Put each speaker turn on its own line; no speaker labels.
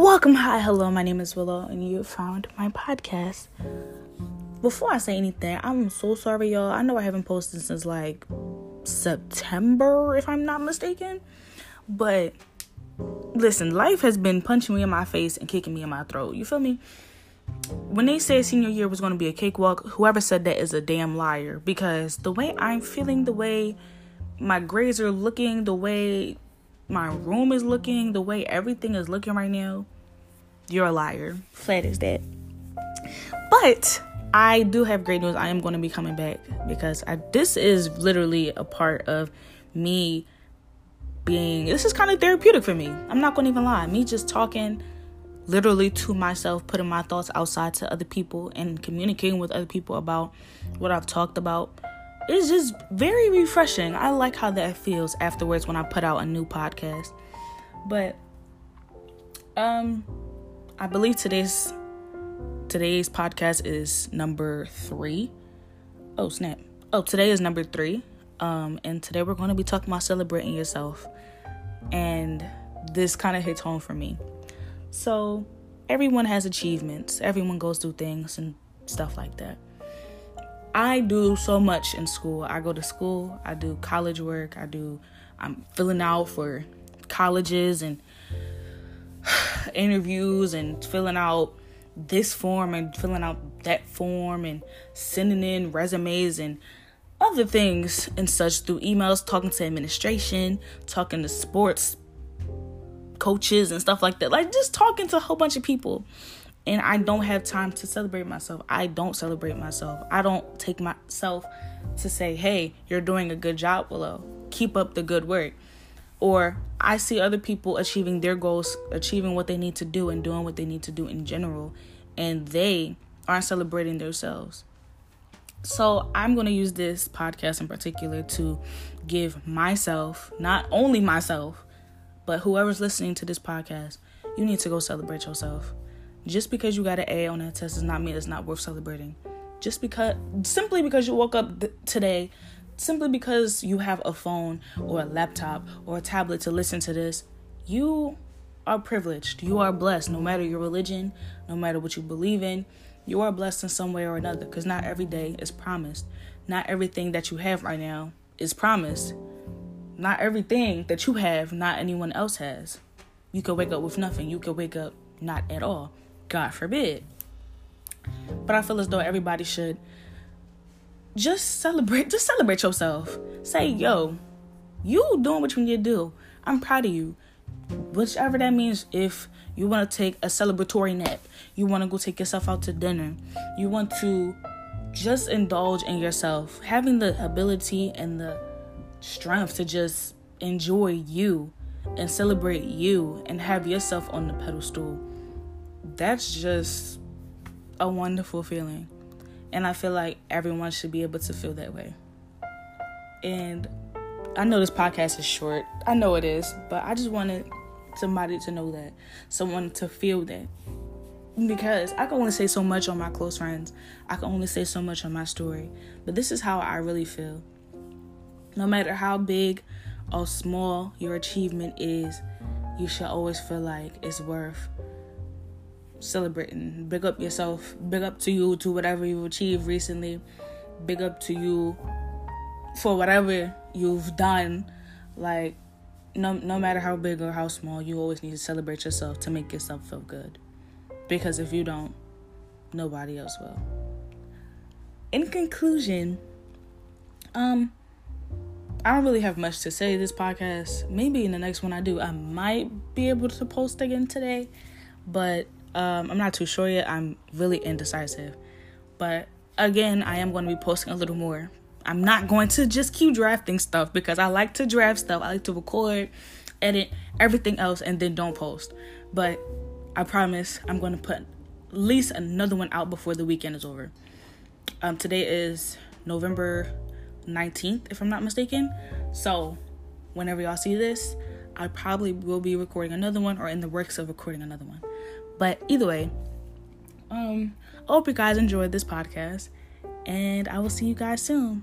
Welcome, hi, hello. My name is Willow, and you found my podcast. Before I say anything, I'm so sorry, y'all. I know I haven't posted since like September, if I'm not mistaken. But listen, life has been punching me in my face and kicking me in my throat. You feel me? When they say senior year was going to be a cakewalk, whoever said that is a damn liar. Because the way I'm feeling, the way my grades are looking, the way my room is looking, the way everything is looking right now, you're a liar. Flat as that. But I do have great news. I am going to be coming back because I, this is literally a part of me being. This is kind of therapeutic for me. I'm not going to even lie. Me just talking literally to myself, putting my thoughts outside to other people, and communicating with other people about what I've talked about it's just very refreshing. I like how that feels afterwards when I put out a new podcast. But um I believe today's today's podcast is number 3. Oh, snap. Oh, today is number 3. Um and today we're going to be talking about celebrating yourself. And this kind of hits home for me. So, everyone has achievements. Everyone goes through things and stuff like that. I do so much in school. I go to school, I do college work, I do I'm filling out for colleges and interviews and filling out this form and filling out that form and sending in resumes and other things and such through emails, talking to administration, talking to sports coaches and stuff like that. Like just talking to a whole bunch of people and I don't have time to celebrate myself. I don't celebrate myself. I don't take myself to say, hey, you're doing a good job, Willow. Keep up the good work. Or I see other people achieving their goals, achieving what they need to do, and doing what they need to do in general, and they aren't celebrating themselves. So I'm going to use this podcast in particular to give myself, not only myself, but whoever's listening to this podcast, you need to go celebrate yourself. Just because you got an A on that test does not mean it's not worth celebrating. Just because, simply because you woke up th- today, simply because you have a phone or a laptop or a tablet to listen to this, you are privileged. You are blessed, no matter your religion, no matter what you believe in. You are blessed in some way or another because not every day is promised. Not everything that you have right now is promised. Not everything that you have, not anyone else has. You could wake up with nothing. You could wake up not at all. God forbid. But I feel as though everybody should just celebrate, just celebrate yourself. Say, yo, you doing what you need to do. I'm proud of you. Whichever that means, if you want to take a celebratory nap, you want to go take yourself out to dinner, you want to just indulge in yourself, having the ability and the strength to just enjoy you and celebrate you and have yourself on the pedestal that's just a wonderful feeling. And I feel like everyone should be able to feel that way. And I know this podcast is short. I know it is, but I just wanted somebody to know that, someone to feel that. Because I can only say so much on my close friends, I can only say so much on my story, but this is how I really feel. No matter how big or small your achievement is, you should always feel like it's worth celebrating. Big up yourself. Big up to you to whatever you've achieved recently. Big up to you for whatever you've done. Like no no matter how big or how small, you always need to celebrate yourself to make yourself feel good. Because if you don't, nobody else will. In conclusion, um I don't really have much to say this podcast. Maybe in the next one I do, I might be able to post again today. But um, I'm not too sure yet. I'm really indecisive. But again, I am going to be posting a little more. I'm not going to just keep drafting stuff because I like to draft stuff. I like to record, edit, everything else, and then don't post. But I promise I'm going to put at least another one out before the weekend is over. Um, today is November 19th, if I'm not mistaken. So, whenever y'all see this, I probably will be recording another one or in the works of recording another one. But either way, um, I hope you guys enjoyed this podcast, and I will see you guys soon.